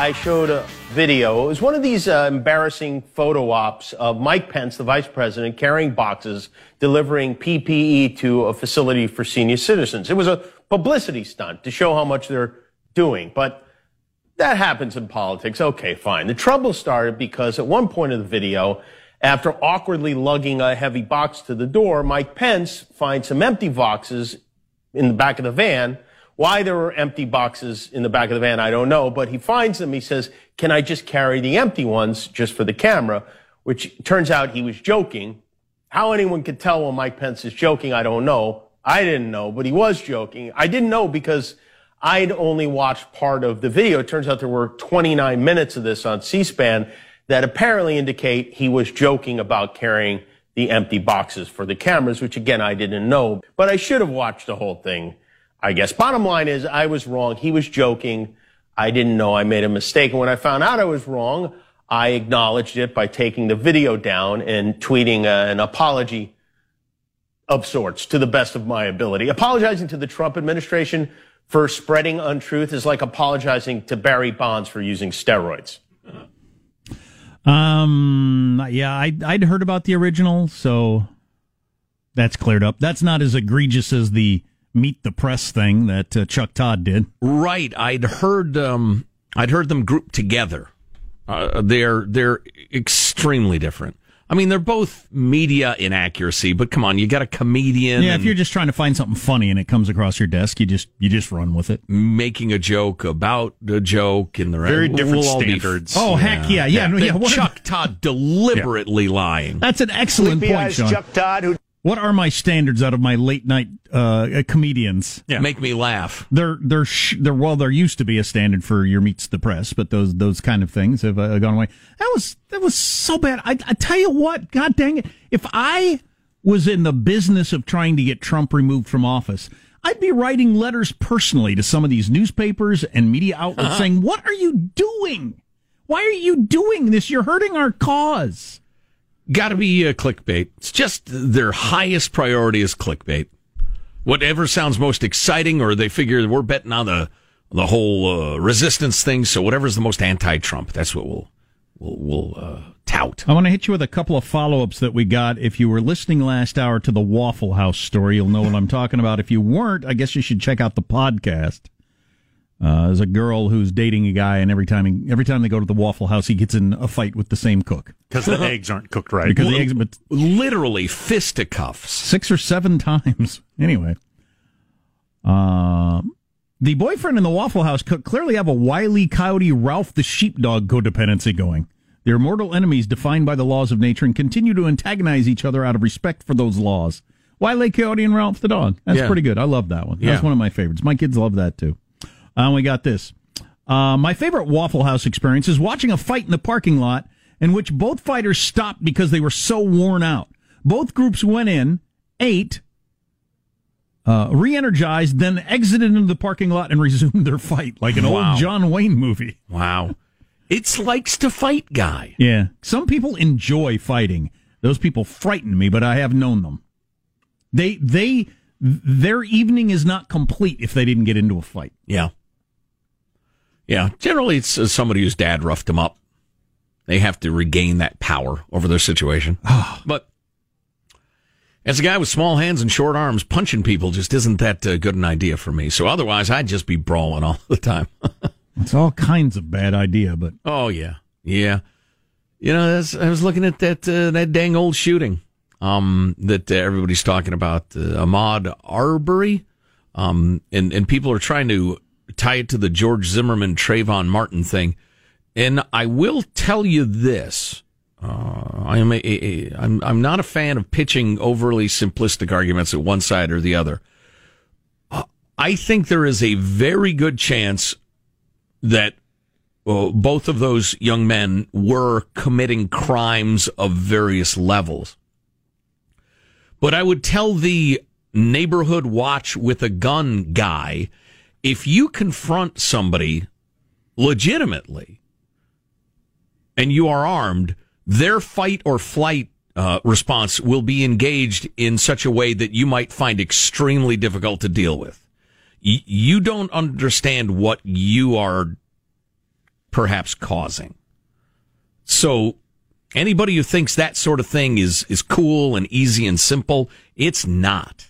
I showed a video. It was one of these uh, embarrassing photo ops of Mike Pence, the vice president, carrying boxes, delivering PPE to a facility for senior citizens. It was a publicity stunt to show how much they're doing. But that happens in politics. Okay, fine. The trouble started because at one point of the video, after awkwardly lugging a heavy box to the door, Mike Pence finds some empty boxes in the back of the van. Why there were empty boxes in the back of the van, I don't know, but he finds them. He says, can I just carry the empty ones just for the camera? Which turns out he was joking. How anyone could tell when Mike Pence is joking, I don't know. I didn't know, but he was joking. I didn't know because I'd only watched part of the video. It turns out there were 29 minutes of this on C-SPAN that apparently indicate he was joking about carrying the empty boxes for the cameras, which again, I didn't know, but I should have watched the whole thing. I guess. Bottom line is I was wrong. He was joking. I didn't know I made a mistake. And when I found out I was wrong, I acknowledged it by taking the video down and tweeting uh, an apology of sorts to the best of my ability. Apologizing to the Trump administration for spreading untruth is like apologizing to Barry Bonds for using steroids. Um, yeah, I, I'd heard about the original, so that's cleared up. That's not as egregious as the meet the press thing that uh, Chuck Todd did. Right. I'd heard um, I'd heard them grouped together. Uh, they're they're extremely different. I mean, they're both media inaccuracy, but come on, you got a comedian. Yeah, if you're just trying to find something funny and it comes across your desk, you just you just run with it. making a joke about a joke in the Very different we'll all be- standards. Oh heck yeah, yeah, no, That yeah. Chuck Todd deliberately lying. that's an excellent point, Sean. Todd, who What are my standards out of my late night uh, comedians? Yeah. Make me laugh. They're they're sh- they're well. There used to be a standard for your meets the press, but those those kind of things have uh, gone away. That was that was so bad. I, I tell you what, God dang it! If I was in the business of trying to get Trump removed from office, I'd be writing letters personally to some of these newspapers and media outlets uh-huh. saying, "What are you doing? Why are you doing this? You're hurting our cause." Got to be a clickbait. It's just their highest priority is clickbait. Whatever sounds most exciting, or they figure we're betting on the the whole uh, resistance thing. So whatever's the most anti-Trump, that's what we'll we'll, we'll uh, tout. I want to hit you with a couple of follow-ups that we got. If you were listening last hour to the Waffle House story, you'll know what I'm talking about. If you weren't, I guess you should check out the podcast. Uh, there's a girl who's dating a guy, and every time he, every time they go to the Waffle House, he gets in a fight with the same cook because the eggs aren't cooked right. Because the eggs, but literally fisticuffs six or seven times. Anyway, uh, the boyfriend in the Waffle House cook clearly have a wily coyote Ralph the sheepdog codependency going. They're mortal enemies defined by the laws of nature and continue to antagonize each other out of respect for those laws. Wily Coyote and Ralph the dog. That's yeah. pretty good. I love that one. That's yeah. one of my favorites. My kids love that too. Uh, we got this. Uh, my favorite Waffle House experience is watching a fight in the parking lot in which both fighters stopped because they were so worn out. Both groups went in, ate, uh, re-energized, then exited into the parking lot and resumed their fight like an wow. old John Wayne movie. Wow. It's likes to fight guy. Yeah. Some people enjoy fighting. Those people frighten me, but I have known them. They they their evening is not complete if they didn't get into a fight. Yeah. Yeah, generally it's somebody whose dad roughed them up. They have to regain that power over their situation. but as a guy with small hands and short arms, punching people just isn't that uh, good an idea for me. So otherwise, I'd just be brawling all the time. it's all kinds of bad idea, but oh yeah, yeah. You know, I was looking at that uh, that dang old shooting um, that uh, everybody's talking about, uh, Ahmaud Arbery, um, and and people are trying to tie it to the George Zimmerman Trayvon Martin thing. And I will tell you this. Uh, I am a, a, I'm, I'm not a fan of pitching overly simplistic arguments at one side or the other. Uh, I think there is a very good chance that uh, both of those young men were committing crimes of various levels. But I would tell the neighborhood watch with a gun guy if you confront somebody legitimately and you are armed, their fight or flight uh, response will be engaged in such a way that you might find extremely difficult to deal with. Y- you don't understand what you are perhaps causing. So anybody who thinks that sort of thing is, is cool and easy and simple, it's not.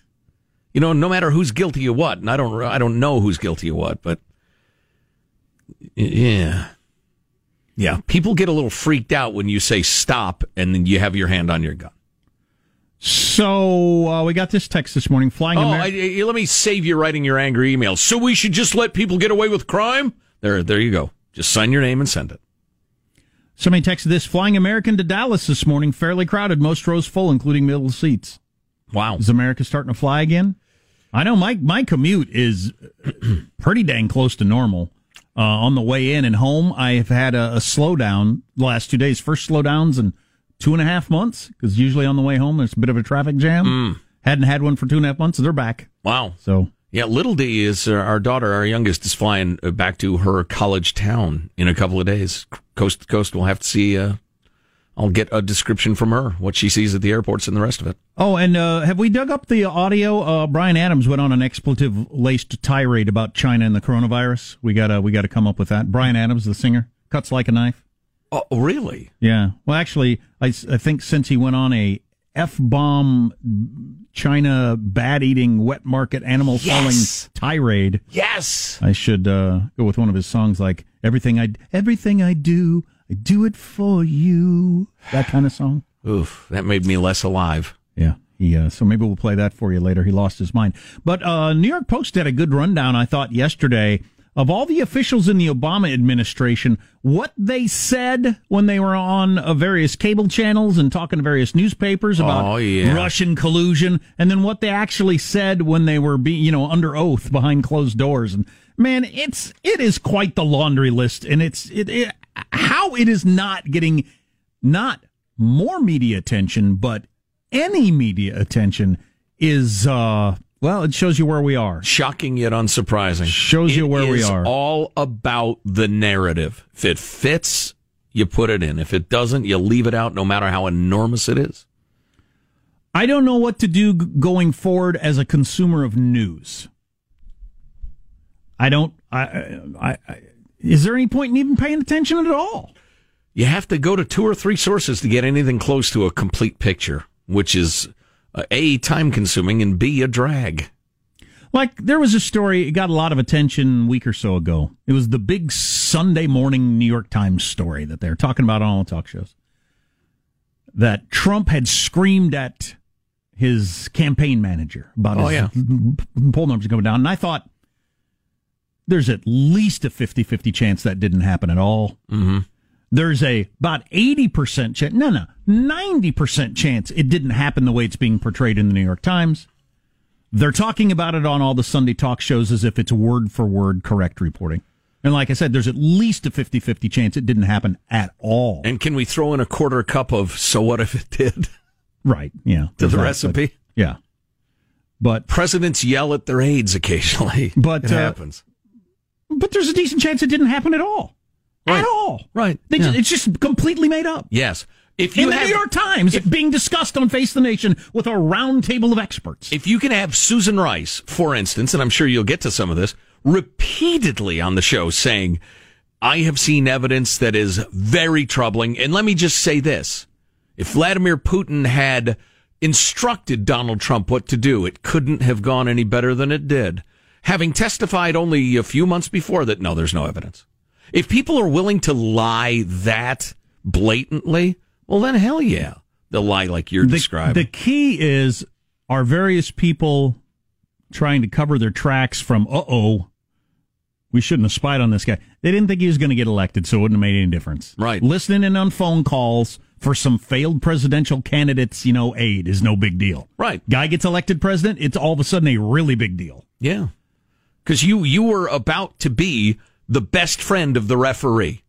You know, no matter who's guilty of what, and I don't, I don't know who's guilty of what, but yeah, yeah, people get a little freaked out when you say stop and then you have your hand on your gun. So uh, we got this text this morning. Flying. Oh, I, I, let me save you writing your angry email. So we should just let people get away with crime? There, there you go. Just sign your name and send it. Somebody texted this: Flying American to Dallas this morning, fairly crowded, most rows full, including middle seats. Wow, is America starting to fly again? I know my my commute is pretty dang close to normal. Uh, on the way in and home, I have had a, a slowdown the last two days. First slowdowns in two and a half months because usually on the way home there's a bit of a traffic jam. Mm. Hadn't had one for two and a half months. So they're back. Wow. So yeah, little D is uh, our daughter, our youngest, is flying uh, back to her college town in a couple of days, coast to coast. We'll have to see uh, I'll get a description from her, what she sees at the airports and the rest of it. Oh, and uh, have we dug up the audio? Uh, Bryan Adams went on an expletive-laced tirade about China and the coronavirus. We gotta we gotta come up with that. Bryan Adams, the singer, cuts like a knife. Oh, really? Yeah. Well, actually, I, I think since he went on a f bomb China bad eating wet market animal yes! tirade. Yes, I should uh, go with one of his songs like everything I everything I do I do it for you. That kind of song. Oof, that made me less alive. Yeah. He, uh, so maybe we'll play that for you later. He lost his mind. But uh, New York Post had a good rundown, I thought, yesterday of all the officials in the Obama administration, what they said when they were on uh, various cable channels and talking to various newspapers about Oh, yeah. Russian collusion, and then what they actually said when they were being, you know, under oath behind closed doors. And man, it's it is quite the laundry list, and it's it, it how it is not getting not more media attention, but any media attention is uh well, it shows you where we are. Shocking yet unsurprising. Shows you It where we are. all about the narrative. If it fits, you put it in. If it doesn't, you leave it out, no matter how enormous it is. I don't know what to do going forward as a consumer of news. I don't. I, I, I. Is there any point in even paying attention at all? You have to go to two or three sources to get anything close to a complete picture, which is uh, a time consuming and b a drag. Like there was a story. It got a lot of attention a week or so ago. It was the big Sunday morning New York Times story that they're talking about on all the talk shows. That Trump had screamed at his campaign manager about Oh, his yeah. poll numbers going down. And I thought there's at least a 50-50 chance that didn't happen at all. Mm-hmm. There's a about 80% chance, no, no, 90% chance it didn't happen the way it's being portrayed in the New York Times. They're talking about it on all the Sunday talk shows as if it's word for word correct reporting. And like I said, there's at least a 50 50 chance it didn't happen at all. And can we throw in a quarter cup of so what if it did right. Yeah. to the recipe? yeah. But, Presidents yell at their aides occasionally. But, it uh, happens. But there's a decent chance it didn't happen at all. Right. At all. Right. They Yeah. ju- it's just completely made up. Yes. If you in the have, New York Times, being discussed on Face the Nation with a round table of experts. if you can have Susan Rice, for instance, and I'm sure you'll get to some of this, repeatedly on the show saying, I have seen evidence that is very troubling. And let me just say this. If Vladimir Putin had instructed Donald Trump what to do, it couldn't have gone any better than it did. Having testified only a few months before that, no, there's no evidence. If people are willing to lie that blatantly, well, then hell yeah. They'll lie like you're the, describing. the key is are various people trying to cover their tracks from uh oh we shouldn't have spied on this guy they didn't think he was going to get elected so it wouldn't have made any difference Right. listening in on phone calls for some failed presidential candidates you know aid is no big deal Right. guy gets elected president it's all of a sudden a really big deal Yeah. Because you, you were about to be the best friend of the referee.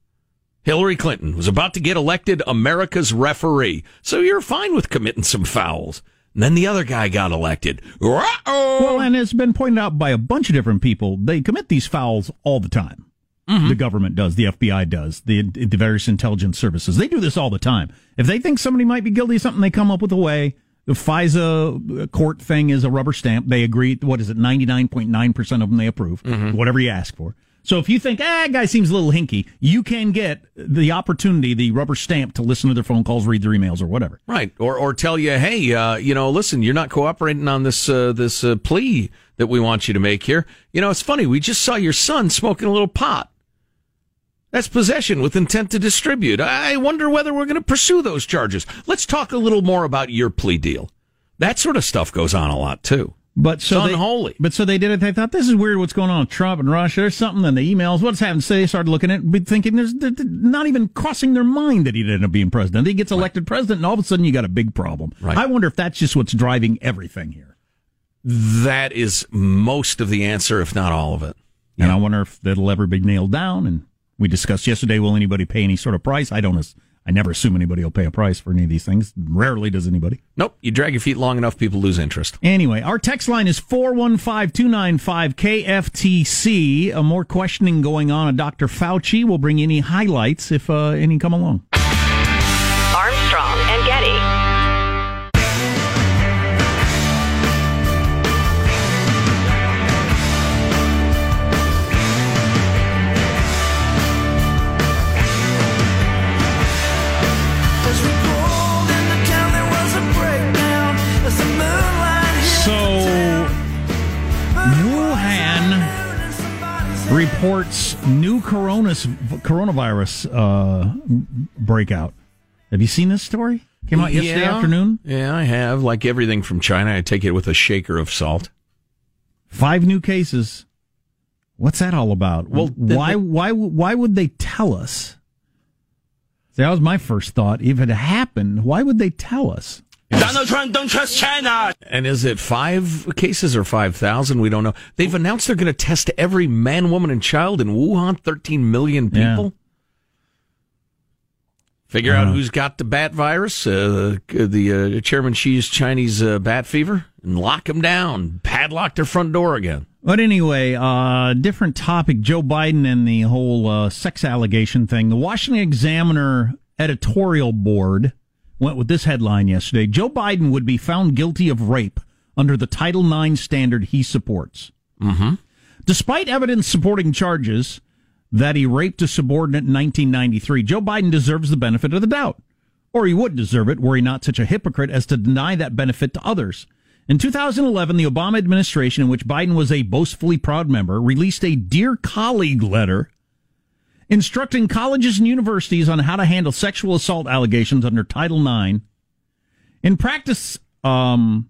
Hillary Clinton was about to get elected America's referee. So you're fine with committing some fouls. And then the other guy got elected. Uh-oh. Well, and it's been pointed out by a bunch of different people. They commit these fouls all the time. Mm-hmm. The government does, the FBI does, the the various intelligence services. They do this all the time. If they think somebody might be guilty of something, they come up with a way. The FISA court thing is a rubber stamp. They agree. What is it? Ninety nine point nine percent of them they approve. Whatever you ask for. So if you think, ah, guy seems a little hinky, you can get the opportunity, the rubber stamp to listen to their phone calls, read their emails, or whatever. Right. Or, or tell you, hey, uh, you know, listen, you're not cooperating on this, uh, this, uh, plea that we want you to make here. You know, it's funny. We just saw your son smoking a little pot. That's possession with intent to distribute. I wonder whether we're going to pursue those charges. Let's talk a little more about your plea deal. That sort of stuff goes on a lot too. But so It's they, unholy. But so they did it. They thought this is weird. What's going on with Trump and Russia? There's something in the emails. What's happened? So they started looking at, it, thinking there's not even crossing their mind that he'd end up being president. He gets elected president, and all of a sudden you got a big problem. Right. I wonder if that's just what's driving everything here. That is most of the answer, if not all of it. And I wonder if that'll ever be nailed down. And we discussed yesterday, will anybody pay any sort of price? I don't. I never assume anybody will pay a price for any of these things. Rarely does anybody. Nope. You drag your feet long enough, people lose interest. Anyway, our text line is 415-295-KFTC. Uh, more questioning going on at Dr. Fauci. We'll bring any highlights if uh, any come along. Reports new coronas, coronavirus uh, breakout. Have you seen this story? Came out yesterday Yeah. afternoon. Yeah, I have. Like everything from China, I take it with a shaker of salt. Five new cases. What's that all about? Well, why why why would they tell us? See, that was my first thought. If it happened, why would they tell us? Donald Trump don't trust China. And is it five cases or 5,000? We don't know. They've announced they're going to test every man, woman, and child in Wuhan, 13 million Yeah. people. Figure out who's got the bat virus, uh, the uh, Chairman Xi's Chinese uh, bat fever, and lock them down, padlock their front door again. But anyway, uh, different topic. Joe Biden and the whole uh, sex allegation thing. The Washington Examiner editorial board went with this headline yesterday. Joe Biden would be found guilty of rape under the Title IX standard he supports. Mm-hmm. Despite evidence supporting charges that he raped a subordinate in 1993, Joe Biden deserves the benefit of the doubt. Or he would deserve it were he not such a hypocrite as to deny that benefit to others. In 2011, the Obama administration, in which Biden was a boastfully proud member, released a Dear Colleague letter instructing colleges and universities on how to handle sexual assault allegations under Title IX. In practice, um,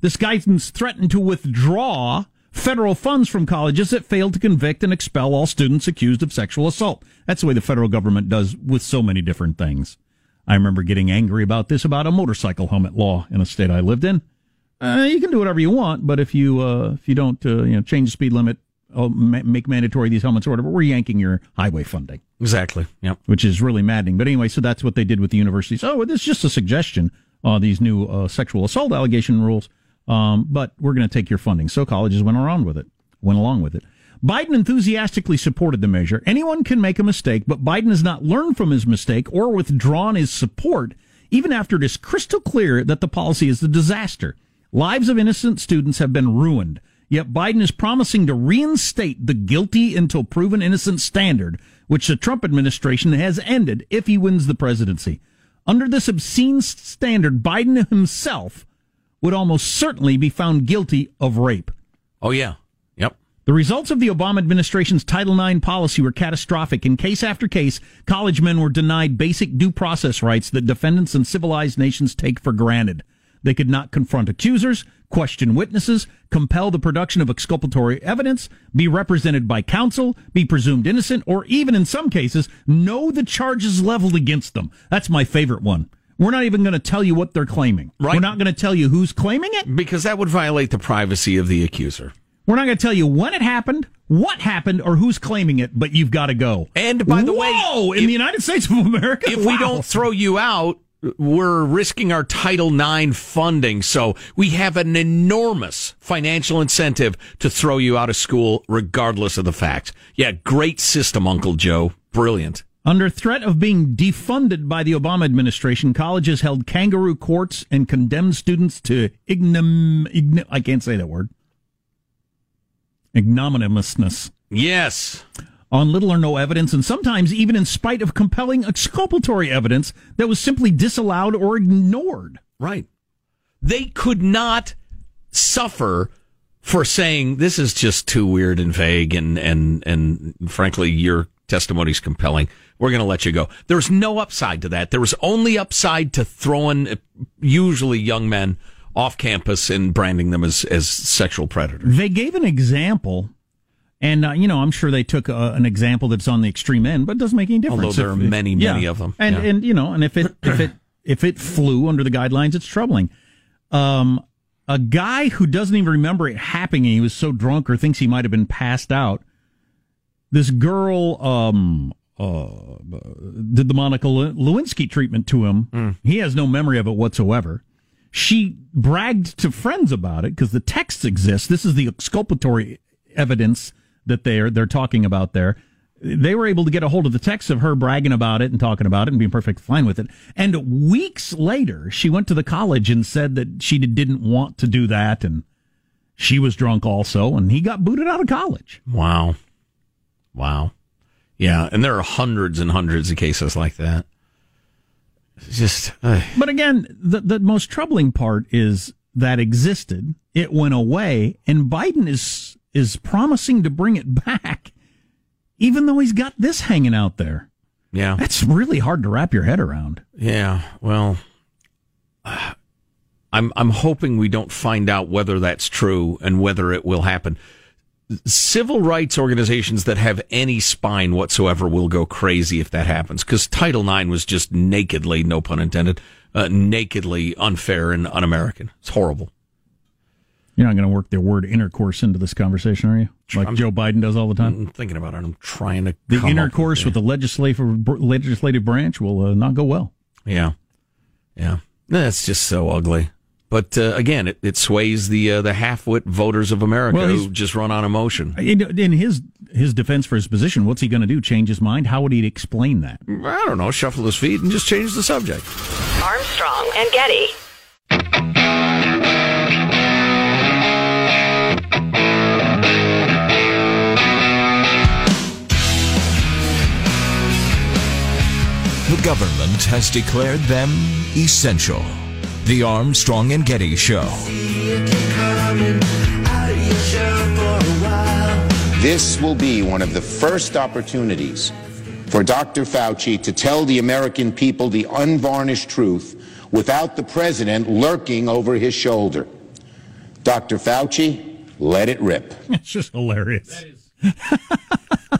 this guidance threatened to withdraw federal funds from colleges that failed to convict and expel all students accused of sexual assault. That's the way the federal government does with so many different things. I remember getting angry about this about a motorcycle helmet law in a state I lived in. Uh, you can do whatever you want, but if you uh, if you don't uh, you know change the speed limit, oh, ma- make mandatory these helmets or whatever, we're yanking your highway funding Exactly. Yep. which is really maddening. But anyway, so that's what they did with the universities. Oh, this is just a suggestion, uh, these new uh, sexual assault allegation rules. Um, but we're going to take your funding. So colleges went around with it, went along with it. Biden enthusiastically supported the measure. Anyone can make a mistake, but Biden has not learned from his mistake or withdrawn his support, even after it is crystal clear that the policy is a disaster. Lives of innocent students have been ruined. Yet Biden is promising to reinstate the guilty until proven innocent standard, which the Trump administration has ended if he wins the presidency. Under this obscene standard, Biden himself would almost certainly be found guilty of rape. Oh, yeah. Yep. The results of the Obama administration's Title IX policy were catastrophic. In case after case, college men were denied basic due process rights that defendants in civilized nations take for granted. They could not confront accusers, question witnesses, compel the production of exculpatory evidence, be represented by counsel, be presumed innocent, or even in some cases, know the charges leveled against them. That's my favorite one. We're not even going to tell you what they're claiming. Right. We're not going to tell you who's claiming it. Because that would violate the privacy of the accuser. We're not going to tell you when it happened, what happened, or who's claiming it, but you've got to go. And by the way, in if- the United States of America, if we don't throw you out, we're risking our Title IX funding. So we have an enormous financial incentive to throw you out of school, regardless of the facts. Yeah, great system, Uncle Joe. Brilliant. Under threat of being defunded by the Obama administration, colleges held kangaroo courts and condemned students to ignom- ign- I can't say that word. Ignominiousness Yes. On little or no evidence, and sometimes even in spite of compelling exculpatory evidence that was simply disallowed or ignored. Right. They could not suffer for saying this is just too weird and vague and and and frankly your testimony is compelling. We're going to let you go. There's no upside to that. There was only upside to throwing uh, usually young men off campus and branding them as as sexual predators. They gave an example, and uh, you know, I'm sure they took uh, an example that's on the extreme end, but it doesn't make any difference. Although there If- are many, yeah. many of them. and Yeah. and you know, and if it if it if it flew under the guidelines, it's troubling. Um, a guy who doesn't even remember it happening, he was so drunk or thinks he might have been passed out. This girl, um, uh, did the Monica Lewinsky treatment to him. Hmm. He has no memory of it whatsoever. She bragged to friends about it because the texts exist. This is the exculpatory evidence that they're they're talking about there. They were able to get a hold of the text of her bragging about it and talking about it and being perfectly fine with it. And weeks later, she went to the college and said that she didn't want to do that and she was drunk also, and he got booted out of college. Wow. Wow. Yeah, and there are hundreds and hundreds of cases like that. It's just uh, But again, the, the most troubling part is that existed, it went away, and Biden is is promising to bring it back, even though he's got this hanging out there. yeah. That's really hard to wrap your head around. Yeah, well, uh, I'm I'm hoping we don't find out whether that's true and whether it will happen. civil rights organizations that have any spine whatsoever will go crazy if that happens because Title IX was just nakedly, no pun intended, uh, nakedly unfair and un-American. It's horrible. You're not going to work the word intercourse into this conversation, are you? Like I'm- Joe Biden does all the time. I'm thinking about it. I'm trying to The come up intercourse with with, the legislative legislative branch will uh, not go well. yeah, yeah. That's just so ugly. But uh, again, it, it sways the uh, the half-wit voters of America Well, who just run on emotion. In, in his his defense for his position, what's he going to do? Change his mind? How would he explain that? I don't know. Shuffle his feet and just change the subject. Armstrong and Getty. The government has declared them essential. The Armstrong and Getty Show. This will be one of the first opportunities for Dr. Fauci to tell the American people the unvarnished truth without the president lurking over his shoulder. Dr. Fauci, let it rip. It's just hilarious.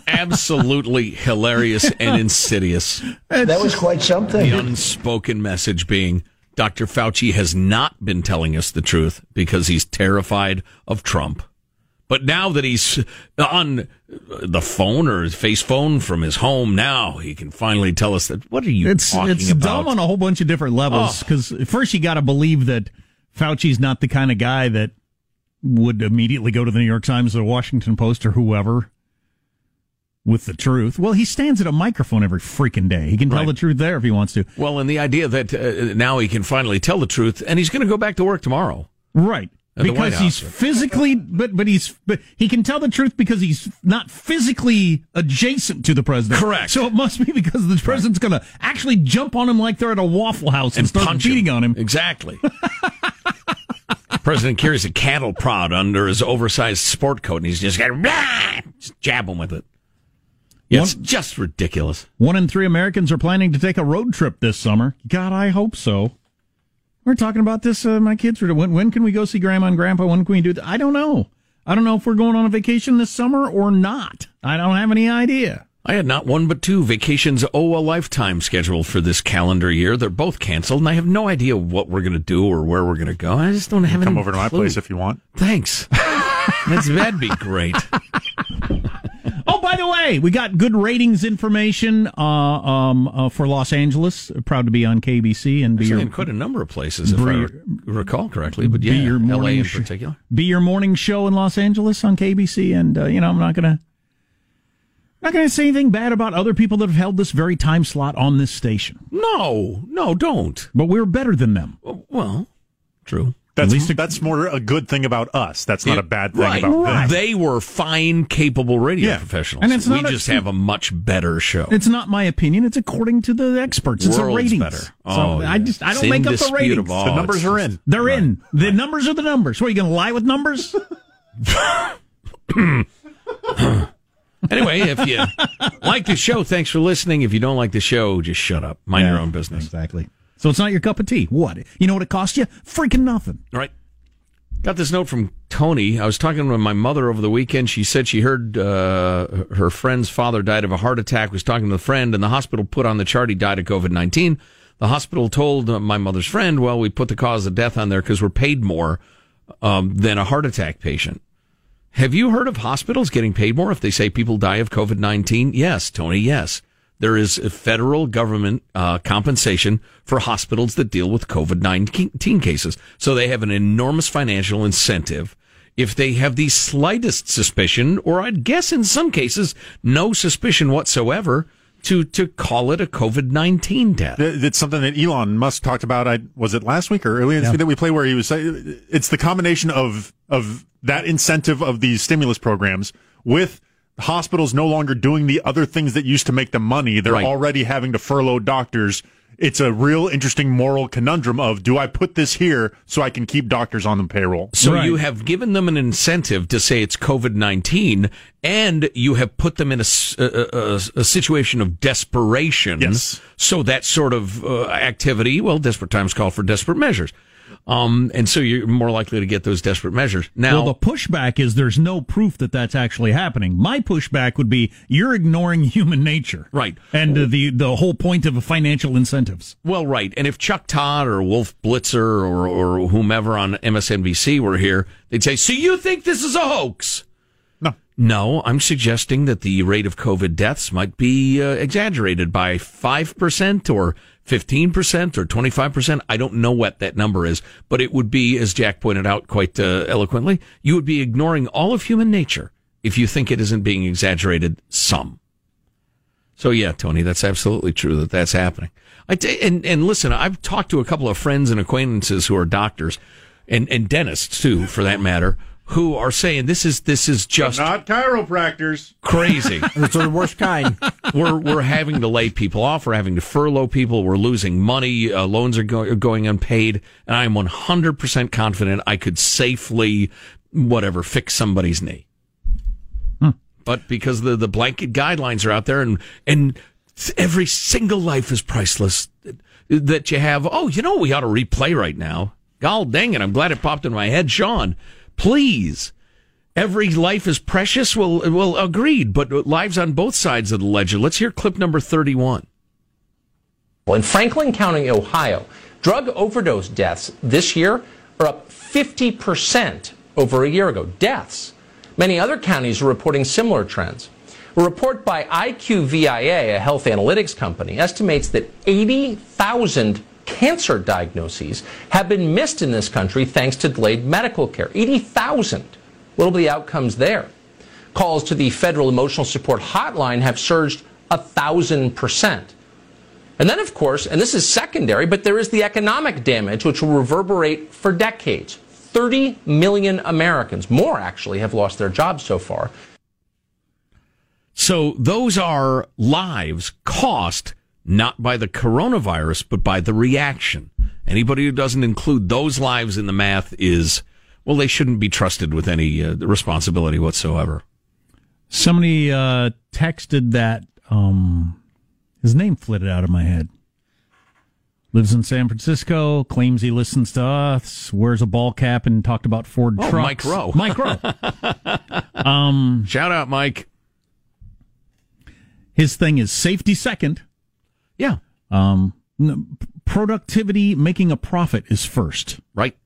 Absolutely hilarious and insidious. That was quite something. The unspoken message being Dr. Fauci has not been telling us the truth because he's terrified of Trump. But now that he's on the phone or his face phone from his home, now he can finally tell us that. What are you It's talking it's about? dumb on a whole bunch of different levels. Oh. Because first you got to believe that Fauci's not the kind of guy that would immediately go to the New York Times or the Washington Post or whoever with the truth. Well, he stands at a microphone every freaking day. He can tell Right. the truth there if he wants to. Well, and the idea that uh, now he can finally tell the truth and he's going to go back to work tomorrow. Right. At the White because he's physically, but but he's but he can tell the truth because he's not physically adjacent to the president. Correct. So it must be because the president's going to actually jump on him like they're at a Waffle House and, And start beating on him. Exactly. President carries a cattle prod under his oversized sport coat, and he's just got just jab him with it. Yeah, it's just ridiculous. One in three Americans are planning to take a road trip this summer. God, I hope so. We're talking about this. Uh, my kids were. When, when can we go see Grandma and Grandpa? When can we do that? I don't know. I don't know if we're going on a vacation this summer or not. I don't have any idea. I had not one but two vacations oh a lifetime scheduled for this calendar year. They're both canceled, and I have no idea what we're going to do or where we're going to go. I just don't have Come any over to my clue. place if you want. Thanks. That's, that'd be great. Oh, by the way, we got good ratings information uh, um, uh, for Los Angeles. Proud to be on KABC and be Actually, your in quite a number of places, if Be I your- recall correctly. But yeah, be your LA morning in sh- particular. be your morning show in Los Angeles on KABC. And uh, you know, I'm not gonna not gonna say anything bad about other people that have held this very time slot on this station. No, no, don't. But we're better than them. Oh, well, true. That's that's more a good thing about us. That's not a bad thing right, about them. They were fine, capable radio Yeah. professionals. And it's we not a- just have a much better show. It's not my opinion. It's according to the experts. It's World's a ratings. better. so Oh, I just I don't It's make up the ratings. indisputable. The numbers are in. They're in. The numbers are the numbers. What are you going to lie with numbers? anyway, if you like the show, thanks for listening. If you don't like the show, just shut up. Mind your own business. Exactly. So it's not your cup of tea. What? You know what it cost you? Freaking nothing. All right. Got this note from Tony. I was talking with my mother over the weekend. She said she heard uh, her friend's father died of a heart attack. Was talking to the friend, and the hospital put on the chart he died of COVID nineteen. The hospital told uh, my mother's friend, "Well, we put the cause of death on there because we're paid more um, than a heart attack patient." Have you heard of hospitals getting paid more if they say people die of COVID 19? Yes, Tony, yes. There is a federal government uh, compensation for hospitals that deal with COVID 19 cases. So they have an enormous financial incentive. If they have the slightest suspicion, or I'd guess in some cases, no suspicion whatsoever, to, to call it a COVID 19 death. Th- It's something that Elon Musk talked about. I was it last week or earlier Yeah. that we play where he was saying it's the combination of of that incentive of these stimulus programs with hospitals no longer doing the other things that used to make them money. They're Right. already having to furlough doctors. It's a real interesting moral conundrum of do I put this here so I can keep doctors on the payroll? So you have given them an incentive to say it's COVID 19, and you have put them in a a situation of desperation. Yes. So that sort of uh, activity, well, desperate times call for desperate measures. Um, and so you're more likely to get those desperate measures. Now, well, the pushback is there's no proof that that's actually happening. My pushback would be you're ignoring human nature, right? And uh, the the whole point of financial incentives. Well, right. And if Chuck Todd or Wolf Blitzer or, or whomever on MSNBC were here, they'd say, "So you think this is a hoax?" No, no. I'm suggesting that the rate of COVID deaths might be uh, exaggerated by five percent or 15% or 25%. I don't know what that number is, but it would be, as Jack pointed out quite uh, eloquently, you would be ignoring all of human nature if you think it isn't being exaggerated some. So yeah, Tony, that's absolutely true that that's happening. I t- and and listen, I've talked to a couple of friends and acquaintances who are doctors and and dentists too, for that matter, who are saying this is this is just but not chiropractors. Crazy. it's the worst kind. we're we're having to lay people off. We're having to furlough people. We're losing money. Uh, loans are, go- are going unpaid, and I'm 100 percent confident I could safely, whatever, fix somebody's knee. Hmm. But because the the blanket guidelines are out there, and and every single life is priceless. That you have. Oh, you know we ought to replay right now. God dang it! I'm glad it popped in my head, Sean please. Every life is precious. Well, well, agreed, but lives on both sides of the ledger. Let's hear clip number 31. Well, in Franklin County, Ohio, drug overdose deaths this year are up 50% over a year ago. Deaths. Many other counties are reporting similar trends. A report by IQVIA, a health analytics company, estimates that 80,000 cancer diagnoses have been missed in this country thanks to delayed medical care. 80,000. What will be the outcomes there? Calls to the federal emotional support hotline have surged a thousand percent. And then, of course, and this is secondary, but there is the economic damage which will reverberate for decades. 30 million Americans, more actually, have lost their jobs so far. So those are lives cost not by the coronavirus, but by the reaction. Anybody who doesn't include those lives in the math is, well, they shouldn't be trusted with any uh, responsibility whatsoever. Somebody uh, texted that um, his name flitted out of my head. Lives in San Francisco, claims he listens to us, wears a ball cap, and talked about Ford oh, trucks. Mike Rowe. Mike Rowe. um, Shout out, Mike. His thing is safety second. Yeah. Um, productivity, making a profit is first. Right.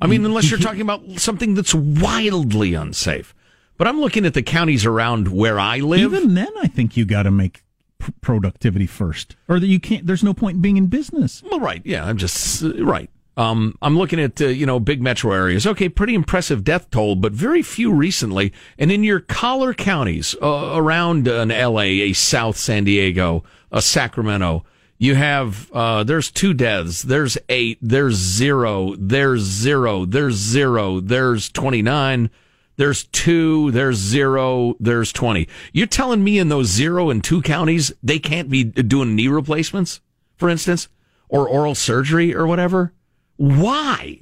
I mean, unless you're talking about something that's wildly unsafe. But I'm looking at the counties around where I live. Even then, I think you got to make pr- productivity first, or that you can't. There's no point in being in business. Well, right. Yeah, I'm just uh, right. Um, I'm looking at uh, you know big metro areas. Okay, pretty impressive death toll, but very few recently. And in your collar counties uh, around an L.A., a South San Diego, a Sacramento, you have uh, there's two deaths. There's eight. There's zero. There's zero. There's zero. There's twenty nine. There's two. There's zero. There's twenty. You're telling me in those zero and two counties they can't be doing knee replacements, for instance, or oral surgery or whatever? Why?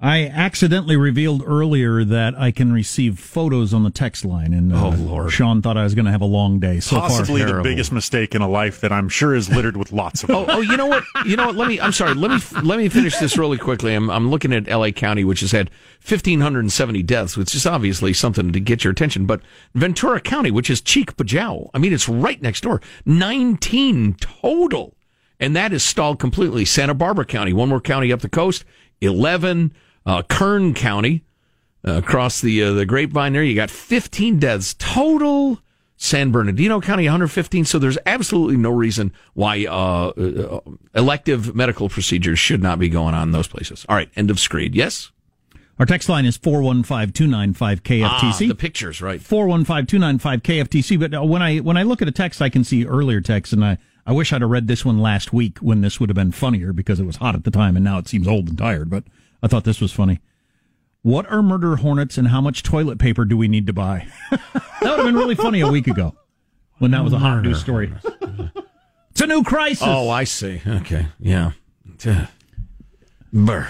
I accidentally revealed earlier that I can receive photos on the text line, and uh, oh lord, Sean thought I was going to have a long day. So Possibly far, the biggest mistake in a life that I'm sure is littered with lots of. oh, oh, you know what? You know what? Let me. I'm sorry. Let me. Let me finish this really quickly. I'm, I'm looking at L.A. County, which has had 1,570 deaths, which is obviously something to get your attention. But Ventura County, which is Cheek Pajau, I mean, it's right next door. 19 total, and that is stalled completely. Santa Barbara County, one more county up the coast, 11 uh, Kern County, uh, across the uh, the Grapevine there, you got 15 deaths total. San Bernardino County, 115. So there's absolutely no reason why uh, uh, elective medical procedures should not be going on in those places. All right, end of screed. Yes. Our text line is 415-295-KFTC. Ah, the pictures, right. 415 KFTC. But uh, when I when I look at a text, I can see earlier texts, and I, I wish I'd have read this one last week when this would have been funnier because it was hot at the time, and now it seems old and tired. But I thought this was funny. What are murder hornets and how much toilet paper do we need to buy? that would have been really funny a week ago when that was a hot news story. It's a new crisis. Oh, I see. Okay. Yeah. Brr.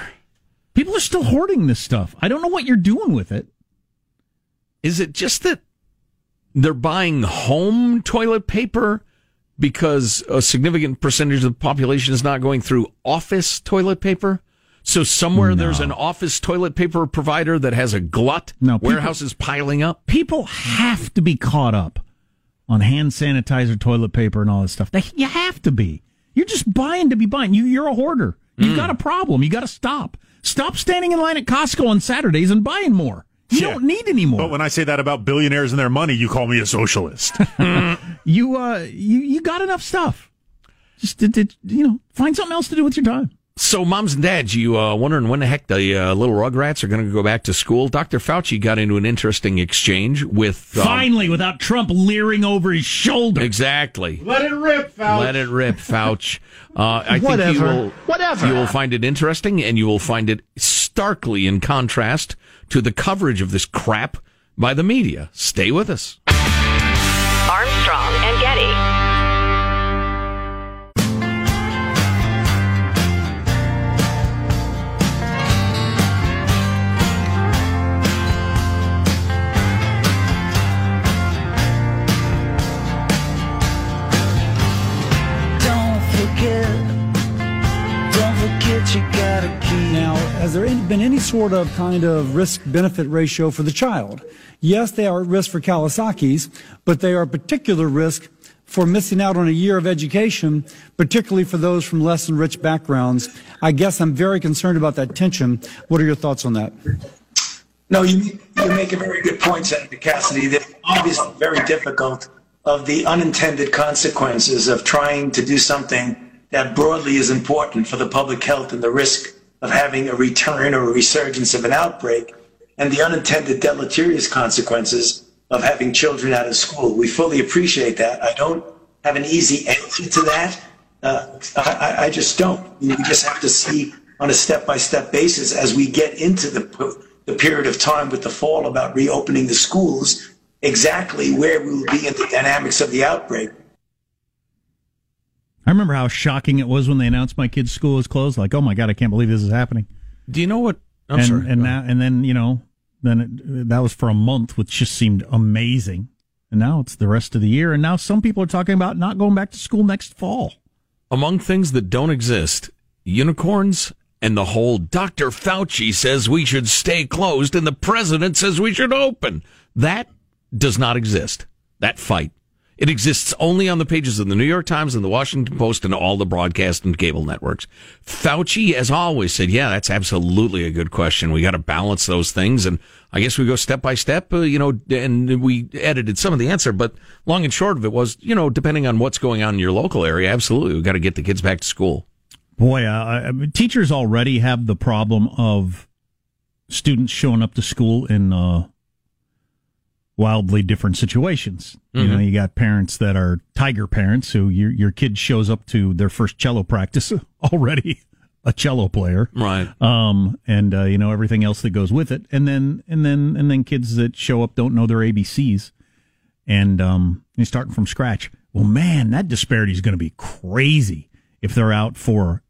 People are still hoarding this stuff. I don't know what you're doing with it. Is it just that they're buying home toilet paper because a significant percentage of the population is not going through office toilet paper. So somewhere No. there's an office toilet paper provider that has a glut. No, people- warehouses piling up. People have to be caught up on hand sanitizer, toilet paper, and all this stuff. They, you have to be. You're just buying to be buying. You, you're a hoarder. You've Mm. got a problem. You got to stop. Stop standing in line at Costco on Saturdays and buying more. You Yeah. don't need any more. But when I say that about billionaires and their money, you call me a socialist. you uh you you got enough stuff. Just did, did you know find something else to do with your time. So, moms and dads, you uh, wondering when the heck the uh, little Rugrats are going to go back to school? Dr. Fauci got into an interesting exchange with. um, Finally, without Trump leering over his shoulder. Exactly. Let it rip, Fauci. Let it rip, Fauci. Uh, I think you will. Whatever. You will find it interesting, and you will find it starkly in contrast to the coverage of this crap by the media. Stay with us. Armstrong and Getty. Been any sort of kind of risk benefit ratio for the child? Yes, they are at risk for Kawasaki's, but they are a particular risk for missing out on a year of education, particularly for those from less rich backgrounds. I guess I'm very concerned about that tension. What are your thoughts on that? No, you, you make a very good point, Senator Cassidy, that obviously very difficult of the unintended consequences of trying to do something that broadly is important for the public health and the risk of having a return or a resurgence of an outbreak and the unintended deleterious consequences of having children out of school. We fully appreciate that. I don't have an easy answer to that. Uh, I, I- just don't. You just have to see on a step-by-step basis as we get into the, the period of time with the fall about reopening the schools, exactly where we will be in the dynamics of the outbreak. I remember how shocking it was when they announced my kid's school was closed. Like, oh my god, I can't believe this is happening. Do you know what? I'm and sorry. and now and then you know then it, that was for a month, which just seemed amazing. And now it's the rest of the year, and now some people are talking about not going back to school next fall. Among things that don't exist, unicorns and the whole Dr. Fauci says we should stay closed and the president says we should open. That does not exist. That fight. It exists only on the pages of the New York Times and the Washington Post and all the broadcast and cable networks. Fauci, as always, said, yeah, that's absolutely a good question. We got to balance those things. And I guess we go step by step, uh, you know, and we edited some of the answer, but long and short of it was, you know, depending on what's going on in your local area, absolutely, we got to get the kids back to school. Boy, uh, teachers already have the problem of students showing up to school in uh, wildly different situations. You Mhm. know, you got parents that are tiger parents who your your kid shows up to their first cello practice already a cello player, right? Um, and uh, you know everything else that goes with it, and then and then and then kids that show up don't know their ABCs, and um, you're starting from scratch. Well, man, that disparity is going to be crazy if they're out for,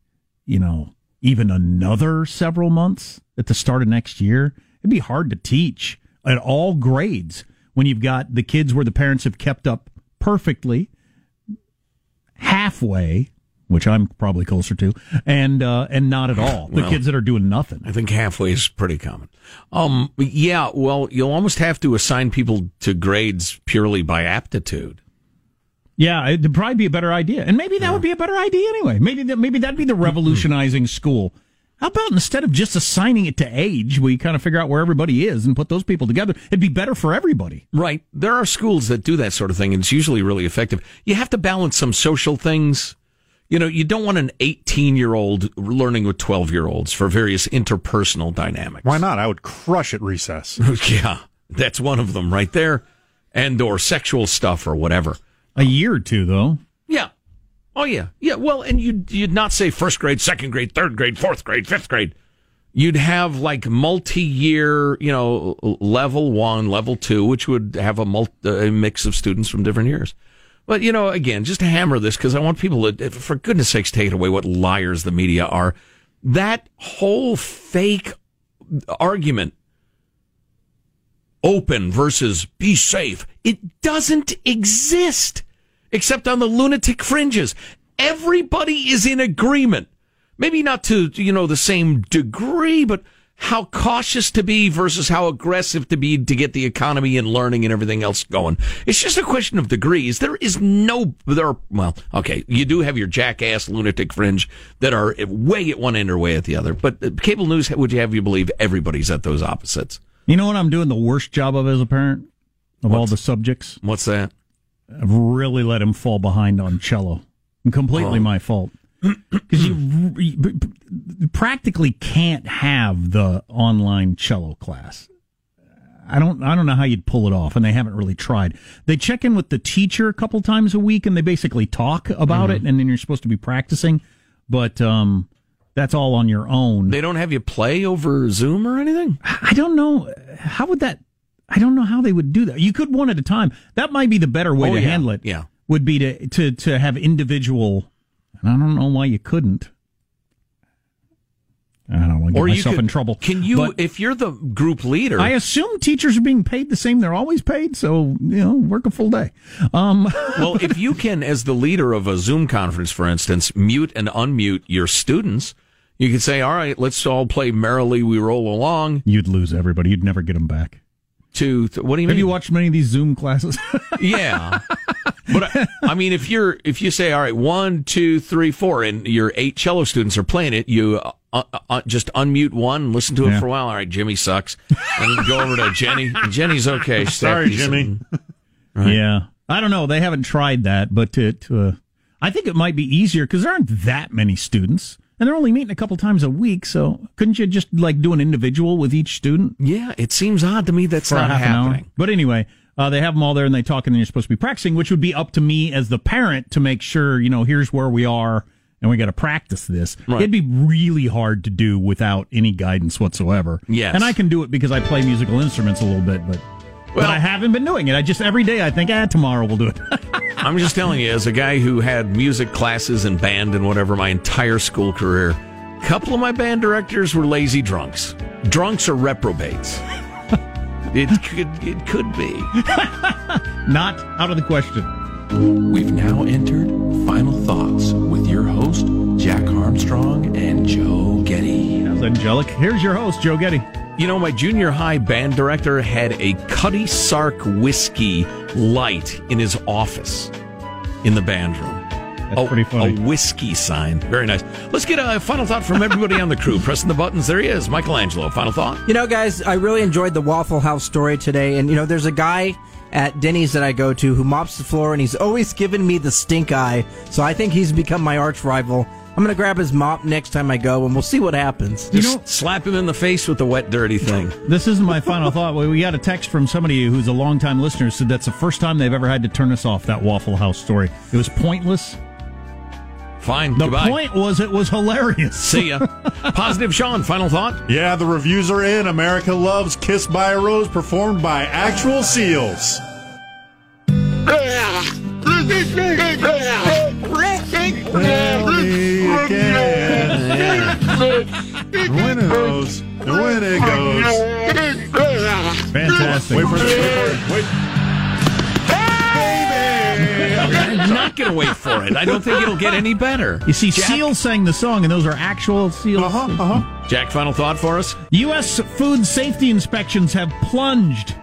you know, even another several months at the start of next year. It'd be hard to teach at all grades when you've got the kids where the parents have kept up perfectly halfway, which I'm probably closer to, and uh, and not at all. The Well, kids that are doing nothing. I think halfway is pretty common. Um, yeah, well, you'll almost have to assign people to grades purely by aptitude. Yeah, it'd probably be a better idea, and maybe that would be a better idea anyway. Maybe that maybe that'd be the revolutionizing school. How about instead of just assigning it to age, we kind of figure out where everybody is and put those people together? It'd be better for everybody. Right. There are schools that do that sort of thing, and it's usually really effective. You have to balance some social things. You know, you don't want an 18 year old learning with 12 year olds for various interpersonal dynamics. Why not? I would crush at recess. yeah, that's one of them right there. And or sexual stuff or whatever. A year or two, though. Oh yeah. Yeah. Well, and you'd you'd not say first grade, second grade, third grade, fourth grade, fifth grade. You'd have like multi-year, you know, level one, level two, which would have a, multi, a mix of students from different years. But you know, again, just to hammer this because I want people to, for goodness sakes, take it away what liars the media are. That whole fake argument, open versus be safe, it doesn't exist. Except on the lunatic fringes. Everybody is in agreement. Maybe not to, you know, the same degree, but how cautious to be versus how aggressive to be to get the economy and learning and everything else going. It's just a question of degrees. There is no, there are, well, okay, you do have your jackass lunatic fringe that are way at one end or way at the other, but cable news would you have you believe everybody's at those opposites. You know what I'm doing the worst job of as a parent of all the subjects? What's that? I've really let him fall behind on cello. Completely Oh. my fault. Because you, you practically can't have the online cello class. I don't. I don't know how you'd pull it off, and they haven't really tried. They check in with the teacher a couple times a week, and they basically talk about it, and then you're supposed to be practicing. But um, that's all on your own. They don't have you play over Zoom or anything? I don't know. How would that? I don't know how they would do that. You could one at a time. That might be the better way Oh, to yeah. handle it. Yeah. Would be to to to have individual. And I don't know why you couldn't. I don't want to get Or myself could- in trouble. Can you, But if you're the group leader, I assume teachers are being paid the same they're always paid, so you know, work a full day. Um, well, if you can, as the leader of a Zoom conference, for instance, mute and unmute your students, you could say, all right, let's all play Merrily We Roll Along. You'd lose everybody. You'd never get them back. To, to- what do you Have mean? you watched many of these Zoom classes? yeah. But I, I mean, if you're if you say all right, one, two, three, four, and your eight cello students are playing it, you uh, uh, uh, just unmute one, listen to it Yeah. for a while. All right, Jimmy sucks, and go over to Jenny. Jenny's okay. Sorry. Jimmy. Right. Yeah, I don't know. They haven't tried that, but to, to uh, I think it might be easier because there aren't that many students, and they're only meeting a couple times a week. So couldn't you just like do an individual with each student? Yeah, it seems odd to me that's for not half an hour? happening. But anyway, uh, they have them all there, and they talk, and then you're supposed to be practicing, which would be up to me as the parent to make sure you know here's where we are, and we got to practice this. Right. It'd be really hard to do without any guidance whatsoever. Yes. and I can do it because I play musical instruments a little bit, but. But I haven't been doing it. I just every day I think, ah, tomorrow we'll do it. I'm just telling you, as a guy who had music classes and band and whatever my entire school career, a couple of my band directors were lazy drunks. Drunks or reprobates. It could it could be. Not out of the question. We've now entered Final Thoughts with your host, Jack Armstrong and Joe Getty. That's angelic. Here's your host, Joe Getty. You know, my junior high band director had a Cutty Sark whiskey light in his office in the band room. That's pretty funny. A whiskey sign. Very nice. Let's get a final thought from everybody on the crew. Pressing the buttons. There he is, Michael Angelo. Final thought. You know, guys, I really enjoyed the Waffle House story today. And, you know, there's a guy at Denny's that I go to who mops the floor, and he's always given me the stink eye. So I think he's become my arch rival. I'm going to grab his mop next time I go, and we'll see what happens. Just slap him in the face with the wet, dirty thing. This isn't my final thought. We we got a text from somebody who's a longtime listener said that's the first time they've ever had to turn us off that Waffle House story. It was pointless. Fine. The Goodbye. point was it was hilarious. See ya. Positive Sean, final thought. Yeah, the reviews are in. America loves Kiss by a Rose performed by actual seals. Tell me again. When it goes, when it goes. Fantastic. Wait for it, wait for wait. I'm not going to wait for it. I don't think it'll get any better. You see, Jack? seals sang the song, and those are actual seals. Uh-huh, uh-huh. Jack, final thought for us. U.S. food safety inspections have plunged.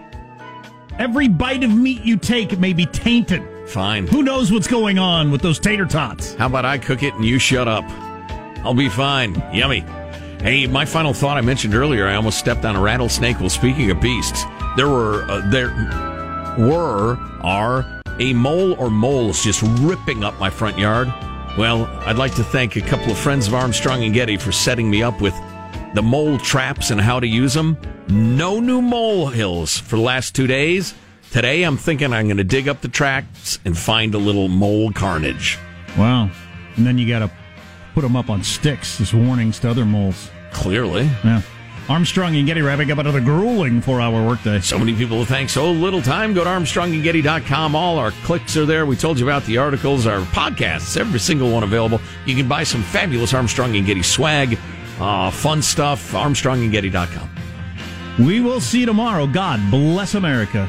Every bite of meat you take may be tainted. Fine. Who knows what's going on with those tater tots? How about I cook it and you shut up? I'll be fine. Yummy. Hey, my final thought I mentioned earlier, I almost stepped on a rattlesnake. Well, speaking of beasts, there were, uh, there were, are a mole or moles just ripping up my front yard. Well, I'd like to thank a couple of friends of Armstrong and Getty for setting me up with the mole traps and how to use them. No new mole hills for the last two days. Today, I'm thinking I'm going to dig up the tracks and find a little mole carnage. Wow. And then you got to put them up on sticks as warnings to other moles. Clearly. Yeah. Armstrong and Getty wrapping up another grueling four hour workday. So many people to thank. So little time. Go to ArmstrongandGetty.com. All our clicks are there. We told you about the articles, our podcasts, every single one available. You can buy some fabulous Armstrong and Getty swag, uh, fun stuff. ArmstrongandGetty.com. We will see you tomorrow. God bless America.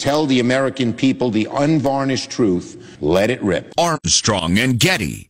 Tell the American people the unvarnished truth. Let it rip. Armstrong and Getty.